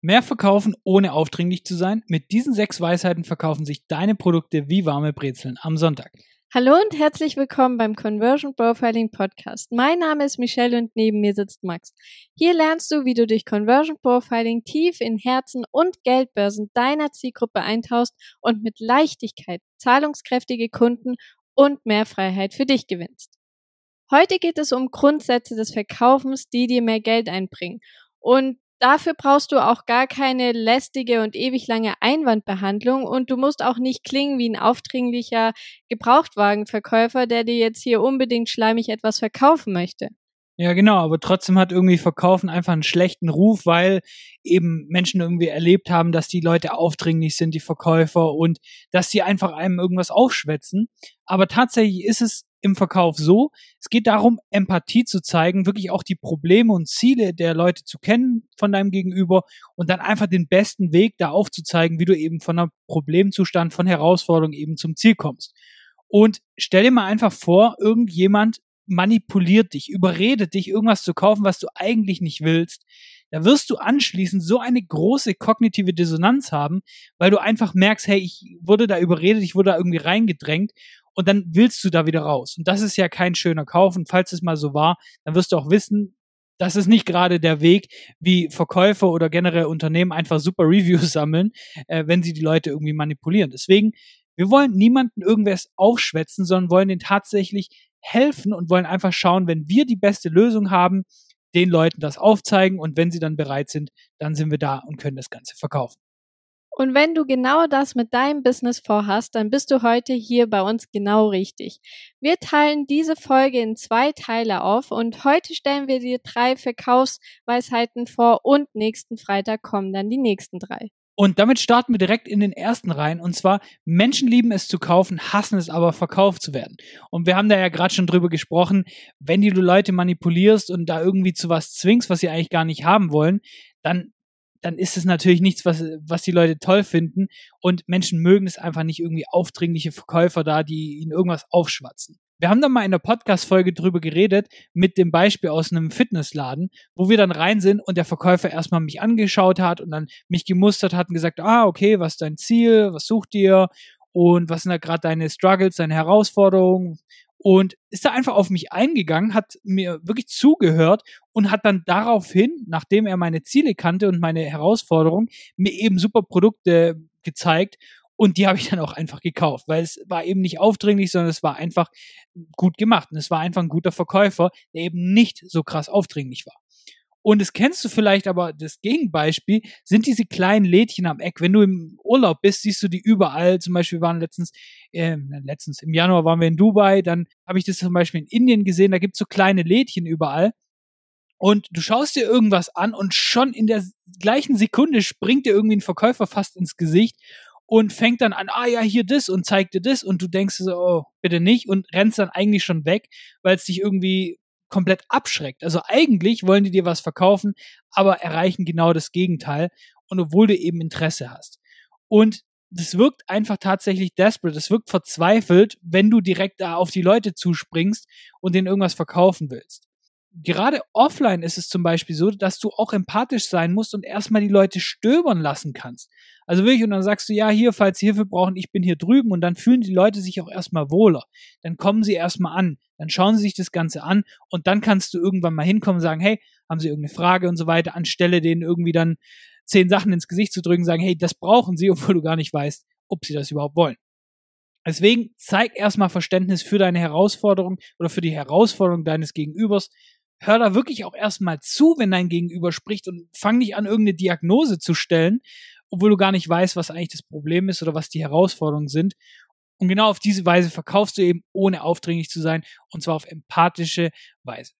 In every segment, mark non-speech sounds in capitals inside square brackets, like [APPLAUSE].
Mehr verkaufen, ohne aufdringlich zu sein. Mit diesen sechs Weisheiten verkaufen sich deine Produkte wie warme Brezeln am Sonntag. Hallo und herzlich willkommen beim Conversion Profiling Podcast. Mein Name ist Michelle und neben mir sitzt Max. Hier lernst du, wie du durch Conversion Profiling tief in Herzen und Geldbörsen deiner Zielgruppe eintauchst und mit Leichtigkeit zahlungskräftige Kunden und mehr Freiheit für dich gewinnst. Heute geht es um Grundsätze des Verkaufens, die dir mehr Geld einbringen. Und Dafür brauchst du auch gar keine lästige und ewig lange Einwandbehandlung und du musst auch nicht klingen wie ein aufdringlicher Gebrauchtwagenverkäufer, der dir jetzt hier unbedingt schleimig etwas verkaufen möchte. Ja, genau, aber trotzdem hat irgendwie Verkaufen einfach einen schlechten Ruf, weil eben Menschen irgendwie erlebt haben, dass die Leute aufdringlich sind, die Verkäufer, und dass sie einfach einem irgendwas aufschwätzen. Aber tatsächlich ist es im Verkauf so. Es geht darum, Empathie zu zeigen, wirklich auch die Probleme und Ziele der Leute zu kennen von deinem Gegenüber und dann einfach den besten Weg da aufzuzeigen, wie du eben von einem Problemzustand, von Herausforderungen eben zum Ziel kommst. Und stell dir mal einfach vor, irgendjemand manipuliert dich, überredet dich, irgendwas zu kaufen, was du eigentlich nicht willst. Da wirst du anschließend so eine große kognitive Dissonanz haben, weil du einfach merkst, hey, ich wurde da überredet, ich wurde da irgendwie reingedrängt und dann willst du da wieder raus. Und das ist ja kein schöner Kauf. Und falls es mal so war, dann wirst du auch wissen, das ist nicht gerade der Weg, wie Verkäufer oder generell Unternehmen einfach super Reviews [LAUGHS] sammeln, äh, wenn sie die Leute irgendwie manipulieren. Deswegen, wir wollen niemanden irgendwas aufschwätzen, sondern wollen den tatsächlich helfen und wollen einfach schauen, wenn wir die beste Lösung haben, den Leuten das aufzeigen und wenn sie dann bereit sind, dann sind wir da und können das Ganze verkaufen. Und wenn du genau das mit deinem Business vorhast, dann bist du heute hier bei uns genau richtig. Wir teilen diese Folge in zwei Teile auf und heute stellen wir dir drei Verkaufsweisheiten vor und nächsten Freitag kommen dann die nächsten drei. Und damit starten wir direkt in den ersten rein. Und zwar, Menschen lieben es zu kaufen, hassen es aber verkauft zu werden. Und wir haben da ja gerade schon drüber gesprochen, wenn du Leute manipulierst und da irgendwie zu was zwingst, was sie eigentlich gar nicht haben wollen, dann dann ist es natürlich nichts, was, was die Leute toll finden. Und Menschen mögen es einfach nicht irgendwie aufdringliche Verkäufer da, die ihnen irgendwas aufschwatzen. Wir haben da mal in der Podcast-Folge drüber geredet, mit dem Beispiel aus einem Fitnessladen, wo wir dann rein sind und der Verkäufer erstmal mich angeschaut hat und dann mich gemustert hat und gesagt, ah, okay, was ist dein Ziel, was sucht ihr und was sind da gerade deine Struggles, deine Herausforderungen und ist da einfach auf mich eingegangen, hat mir wirklich zugehört und hat dann daraufhin, nachdem er meine Ziele kannte und meine Herausforderungen, mir eben super Produkte gezeigt und die habe ich dann auch einfach gekauft, weil es war eben nicht aufdringlich, sondern es war einfach gut gemacht und es war einfach ein guter Verkäufer, der eben nicht so krass aufdringlich war. Und das kennst du vielleicht, aber das Gegenbeispiel sind diese kleinen Lädchen am Eck. Wenn du im Urlaub bist, siehst du die überall. Zum Beispiel waren letztens, äh, letztens im Januar waren wir in Dubai, dann habe ich das zum Beispiel in Indien gesehen, da gibt's so kleine Lädchen überall. Und du schaust dir irgendwas an und schon in der gleichen Sekunde springt dir irgendwie ein Verkäufer fast ins Gesicht und fängt dann an, ah ja, hier das und zeigt dir das und du denkst so, oh, bitte nicht und rennst dann eigentlich schon weg, weil es dich irgendwie komplett abschreckt. Also eigentlich wollen die dir was verkaufen, aber erreichen genau das Gegenteil und obwohl du eben Interesse hast. Und das wirkt einfach tatsächlich desperate, das wirkt verzweifelt, wenn du direkt da auf die Leute zuspringst und denen irgendwas verkaufen willst gerade offline ist es zum Beispiel so, dass du auch empathisch sein musst und erstmal die Leute stöbern lassen kannst. Also wirklich, und dann sagst du, ja, hier, falls sie Hilfe brauchen, ich bin hier drüben und dann fühlen die Leute sich auch erstmal wohler. Dann kommen sie erstmal an, dann schauen sie sich das Ganze an und dann kannst du irgendwann mal hinkommen und sagen, hey, haben sie irgendeine Frage und so weiter, anstelle denen irgendwie dann zehn Sachen ins Gesicht zu drücken, sagen, hey, das brauchen sie, [LAUGHS] obwohl du gar nicht weißt, ob sie das überhaupt wollen. Deswegen zeig erstmal Verständnis für deine Herausforderung oder für die Herausforderung deines Gegenübers hör da wirklich auch erstmal zu, wenn dein Gegenüber spricht und fang nicht an, irgendeine Diagnose zu stellen, obwohl du gar nicht weißt, was eigentlich das Problem ist oder was die Herausforderungen sind. Und genau auf diese Weise verkaufst du eben, ohne aufdringlich zu sein, und zwar auf empathische Weise.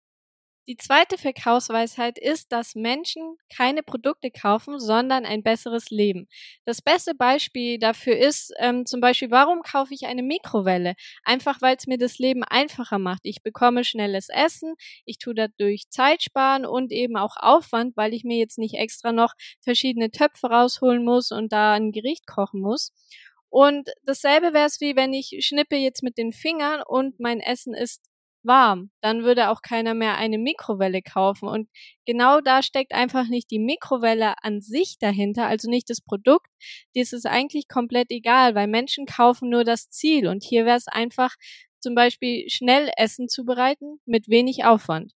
Die zweite Verkaufsweisheit ist, dass Menschen keine Produkte kaufen, sondern ein besseres Leben. Das beste Beispiel dafür ist ähm, zum Beispiel, warum kaufe ich eine Mikrowelle? Einfach weil es mir das Leben einfacher macht. Ich bekomme schnelles Essen, ich tue dadurch Zeit sparen und eben auch Aufwand, weil ich mir jetzt nicht extra noch verschiedene Töpfe rausholen muss und da ein Gericht kochen muss. Und dasselbe wäre es wie wenn ich schnippe jetzt mit den Fingern und mein Essen ist warm. Dann würde auch keiner mehr eine Mikrowelle kaufen. Und genau da steckt einfach nicht die Mikrowelle an sich dahinter, also nicht das Produkt. Das ist eigentlich komplett egal, weil Menschen kaufen nur das Ziel. Und hier wäre es einfach zum Beispiel schnell Essen zubereiten mit wenig Aufwand.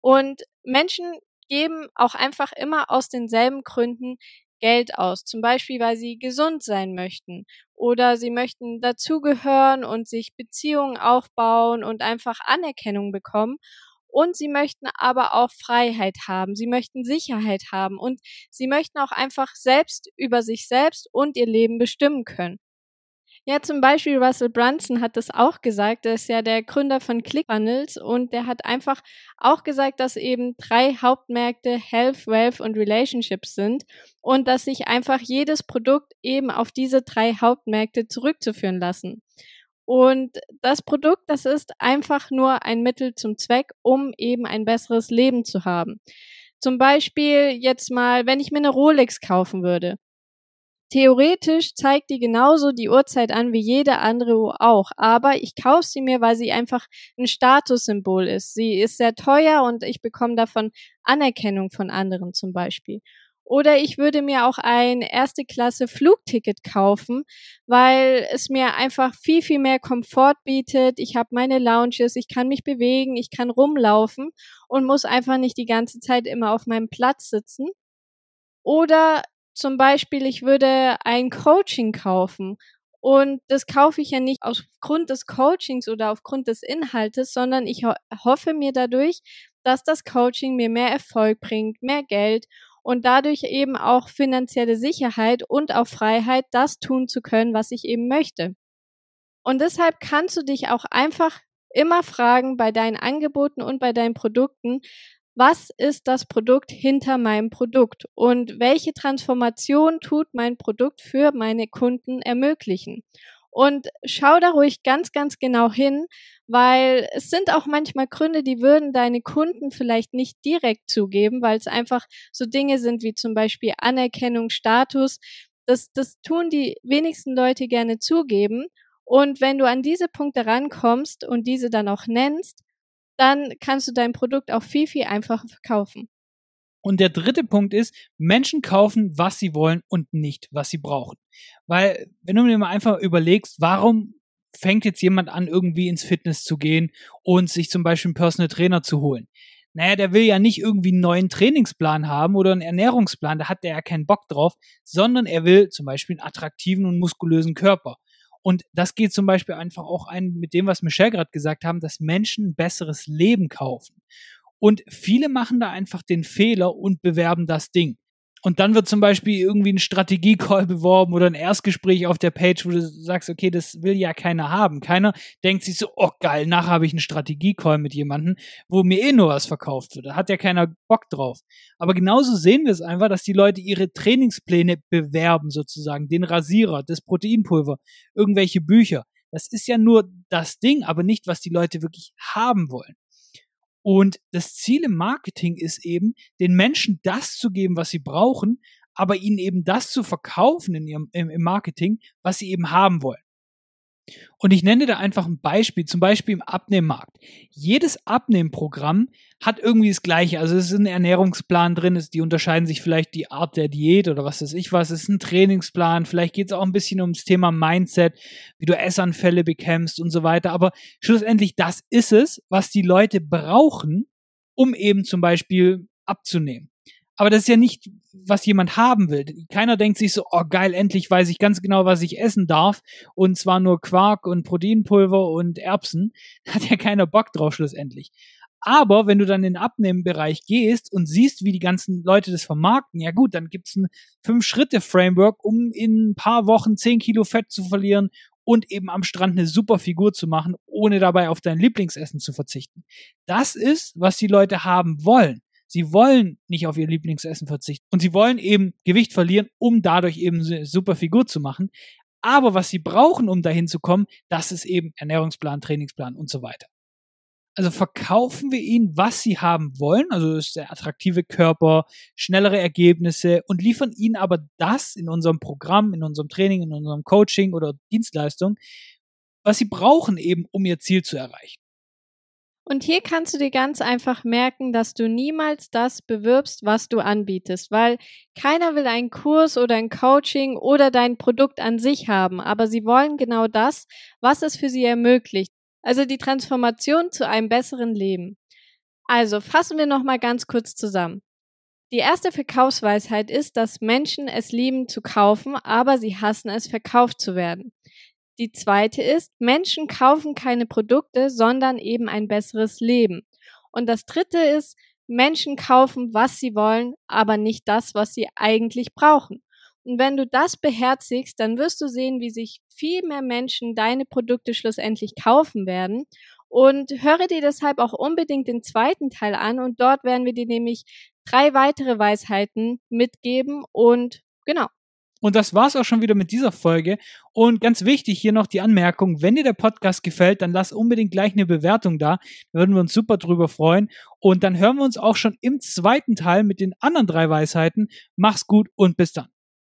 Und Menschen geben auch einfach immer aus denselben Gründen Geld aus. Zum Beispiel, weil sie gesund sein möchten oder sie möchten dazugehören und sich Beziehungen aufbauen und einfach Anerkennung bekommen. Und sie möchten aber auch Freiheit haben. Sie möchten Sicherheit haben und sie möchten auch einfach selbst über sich selbst und ihr Leben bestimmen können. Ja, zum Beispiel Russell Brunson hat das auch gesagt. Er ist ja der Gründer von ClickFunnels und der hat einfach auch gesagt, dass eben drei Hauptmärkte Health, Wealth und Relationships sind und dass sich einfach jedes Produkt eben auf diese drei Hauptmärkte zurückzuführen lassen. Und das Produkt, das ist einfach nur ein Mittel zum Zweck, um eben ein besseres Leben zu haben. Zum Beispiel jetzt mal, wenn ich mir eine Rolex kaufen würde. Theoretisch zeigt die genauso die Uhrzeit an wie jede andere Uhr auch, aber ich kaufe sie mir, weil sie einfach ein Statussymbol ist. Sie ist sehr teuer und ich bekomme davon Anerkennung von anderen zum Beispiel. Oder ich würde mir auch ein erste Klasse Flugticket kaufen, weil es mir einfach viel, viel mehr Komfort bietet. Ich habe meine Lounges, ich kann mich bewegen, ich kann rumlaufen und muss einfach nicht die ganze Zeit immer auf meinem Platz sitzen. Oder zum Beispiel, ich würde ein Coaching kaufen und das kaufe ich ja nicht aufgrund des Coachings oder aufgrund des Inhaltes, sondern ich ho hoffe mir dadurch, dass das Coaching mir mehr Erfolg bringt, mehr Geld und dadurch eben auch finanzielle Sicherheit und auch Freiheit, das tun zu können, was ich eben möchte. Und deshalb kannst du dich auch einfach immer fragen bei deinen Angeboten und bei deinen Produkten, was ist das Produkt hinter meinem Produkt und welche Transformation tut mein Produkt für meine Kunden ermöglichen. Und schau da ruhig ganz, ganz genau hin, weil es sind auch manchmal Gründe, die würden deine Kunden vielleicht nicht direkt zugeben, weil es einfach so Dinge sind wie zum Beispiel Anerkennung, Status. Das, das tun die wenigsten Leute gerne zugeben. Und wenn du an diese Punkte rankommst und diese dann auch nennst, dann kannst du dein Produkt auch viel, viel einfacher verkaufen. Und der dritte Punkt ist, Menschen kaufen, was sie wollen und nicht, was sie brauchen. Weil, wenn du mir mal einfach überlegst, warum fängt jetzt jemand an, irgendwie ins Fitness zu gehen und sich zum Beispiel einen Personal Trainer zu holen? Naja, der will ja nicht irgendwie einen neuen Trainingsplan haben oder einen Ernährungsplan, da hat der ja keinen Bock drauf, sondern er will zum Beispiel einen attraktiven und muskulösen Körper. Und das geht zum Beispiel einfach auch ein mit dem, was Michelle gerade gesagt haben, dass Menschen ein besseres Leben kaufen. Und viele machen da einfach den Fehler und bewerben das Ding. Und dann wird zum Beispiel irgendwie ein Strategie-Call beworben oder ein Erstgespräch auf der Page, wo du sagst, okay, das will ja keiner haben. Keiner denkt sich so, oh geil, nachher habe ich einen Strategie-Call mit jemandem, wo mir eh nur was verkauft wird. Da hat ja keiner Bock drauf. Aber genauso sehen wir es einfach, dass die Leute ihre Trainingspläne bewerben, sozusagen, den Rasierer, das Proteinpulver, irgendwelche Bücher. Das ist ja nur das Ding, aber nicht, was die Leute wirklich haben wollen. Und das Ziel im Marketing ist eben, den Menschen das zu geben, was sie brauchen, aber ihnen eben das zu verkaufen in ihrem, im, im Marketing, was sie eben haben wollen. Und ich nenne da einfach ein Beispiel, zum Beispiel im Abnehmmarkt. Jedes Abnehmprogramm hat irgendwie das Gleiche. Also es ist ein Ernährungsplan drin, die unterscheiden sich vielleicht die Art der Diät oder was weiß ich was. Es ist ein Trainingsplan, vielleicht geht es auch ein bisschen ums Thema Mindset, wie du Essanfälle bekämpfst und so weiter. Aber schlussendlich, das ist es, was die Leute brauchen, um eben zum Beispiel abzunehmen. Aber das ist ja nicht, was jemand haben will. Keiner denkt sich so, oh geil, endlich weiß ich ganz genau, was ich essen darf. Und zwar nur Quark und Proteinpulver und Erbsen. [LAUGHS] Hat ja keiner Bock drauf schlussendlich. Aber wenn du dann in den Abnehmbereich gehst und siehst, wie die ganzen Leute das vermarkten, ja gut, dann gibt's ein Fünf-Schritte-Framework, um in ein paar Wochen zehn Kilo Fett zu verlieren und eben am Strand eine super Figur zu machen, ohne dabei auf dein Lieblingsessen zu verzichten. Das ist, was die Leute haben wollen. Sie wollen nicht auf ihr Lieblingsessen verzichten und sie wollen eben Gewicht verlieren, um dadurch eben eine super Figur zu machen. Aber was sie brauchen, um dahin zu kommen, das ist eben Ernährungsplan, Trainingsplan und so weiter. Also verkaufen wir ihnen, was sie haben wollen, also ist der attraktive Körper, schnellere Ergebnisse und liefern ihnen aber das in unserem Programm, in unserem Training, in unserem Coaching oder Dienstleistung, was sie brauchen eben, um ihr Ziel zu erreichen. Und hier kannst du dir ganz einfach merken, dass du niemals das bewirbst, was du anbietest, weil keiner will einen Kurs oder ein Coaching oder dein Produkt an sich haben, aber sie wollen genau das, was es für sie ermöglicht. Also die Transformation zu einem besseren Leben. Also fassen wir nochmal ganz kurz zusammen. Die erste Verkaufsweisheit ist, dass Menschen es lieben zu kaufen, aber sie hassen es verkauft zu werden. Die zweite ist, Menschen kaufen keine Produkte, sondern eben ein besseres Leben. Und das dritte ist, Menschen kaufen, was sie wollen, aber nicht das, was sie eigentlich brauchen. Und wenn du das beherzigst, dann wirst du sehen, wie sich viel mehr Menschen deine Produkte schlussendlich kaufen werden. Und höre dir deshalb auch unbedingt den zweiten Teil an und dort werden wir dir nämlich drei weitere Weisheiten mitgeben und genau. Und das war's auch schon wieder mit dieser Folge. Und ganz wichtig hier noch die Anmerkung, wenn dir der Podcast gefällt, dann lass unbedingt gleich eine Bewertung da. Da würden wir uns super drüber freuen. Und dann hören wir uns auch schon im zweiten Teil mit den anderen drei Weisheiten. Mach's gut und bis dann.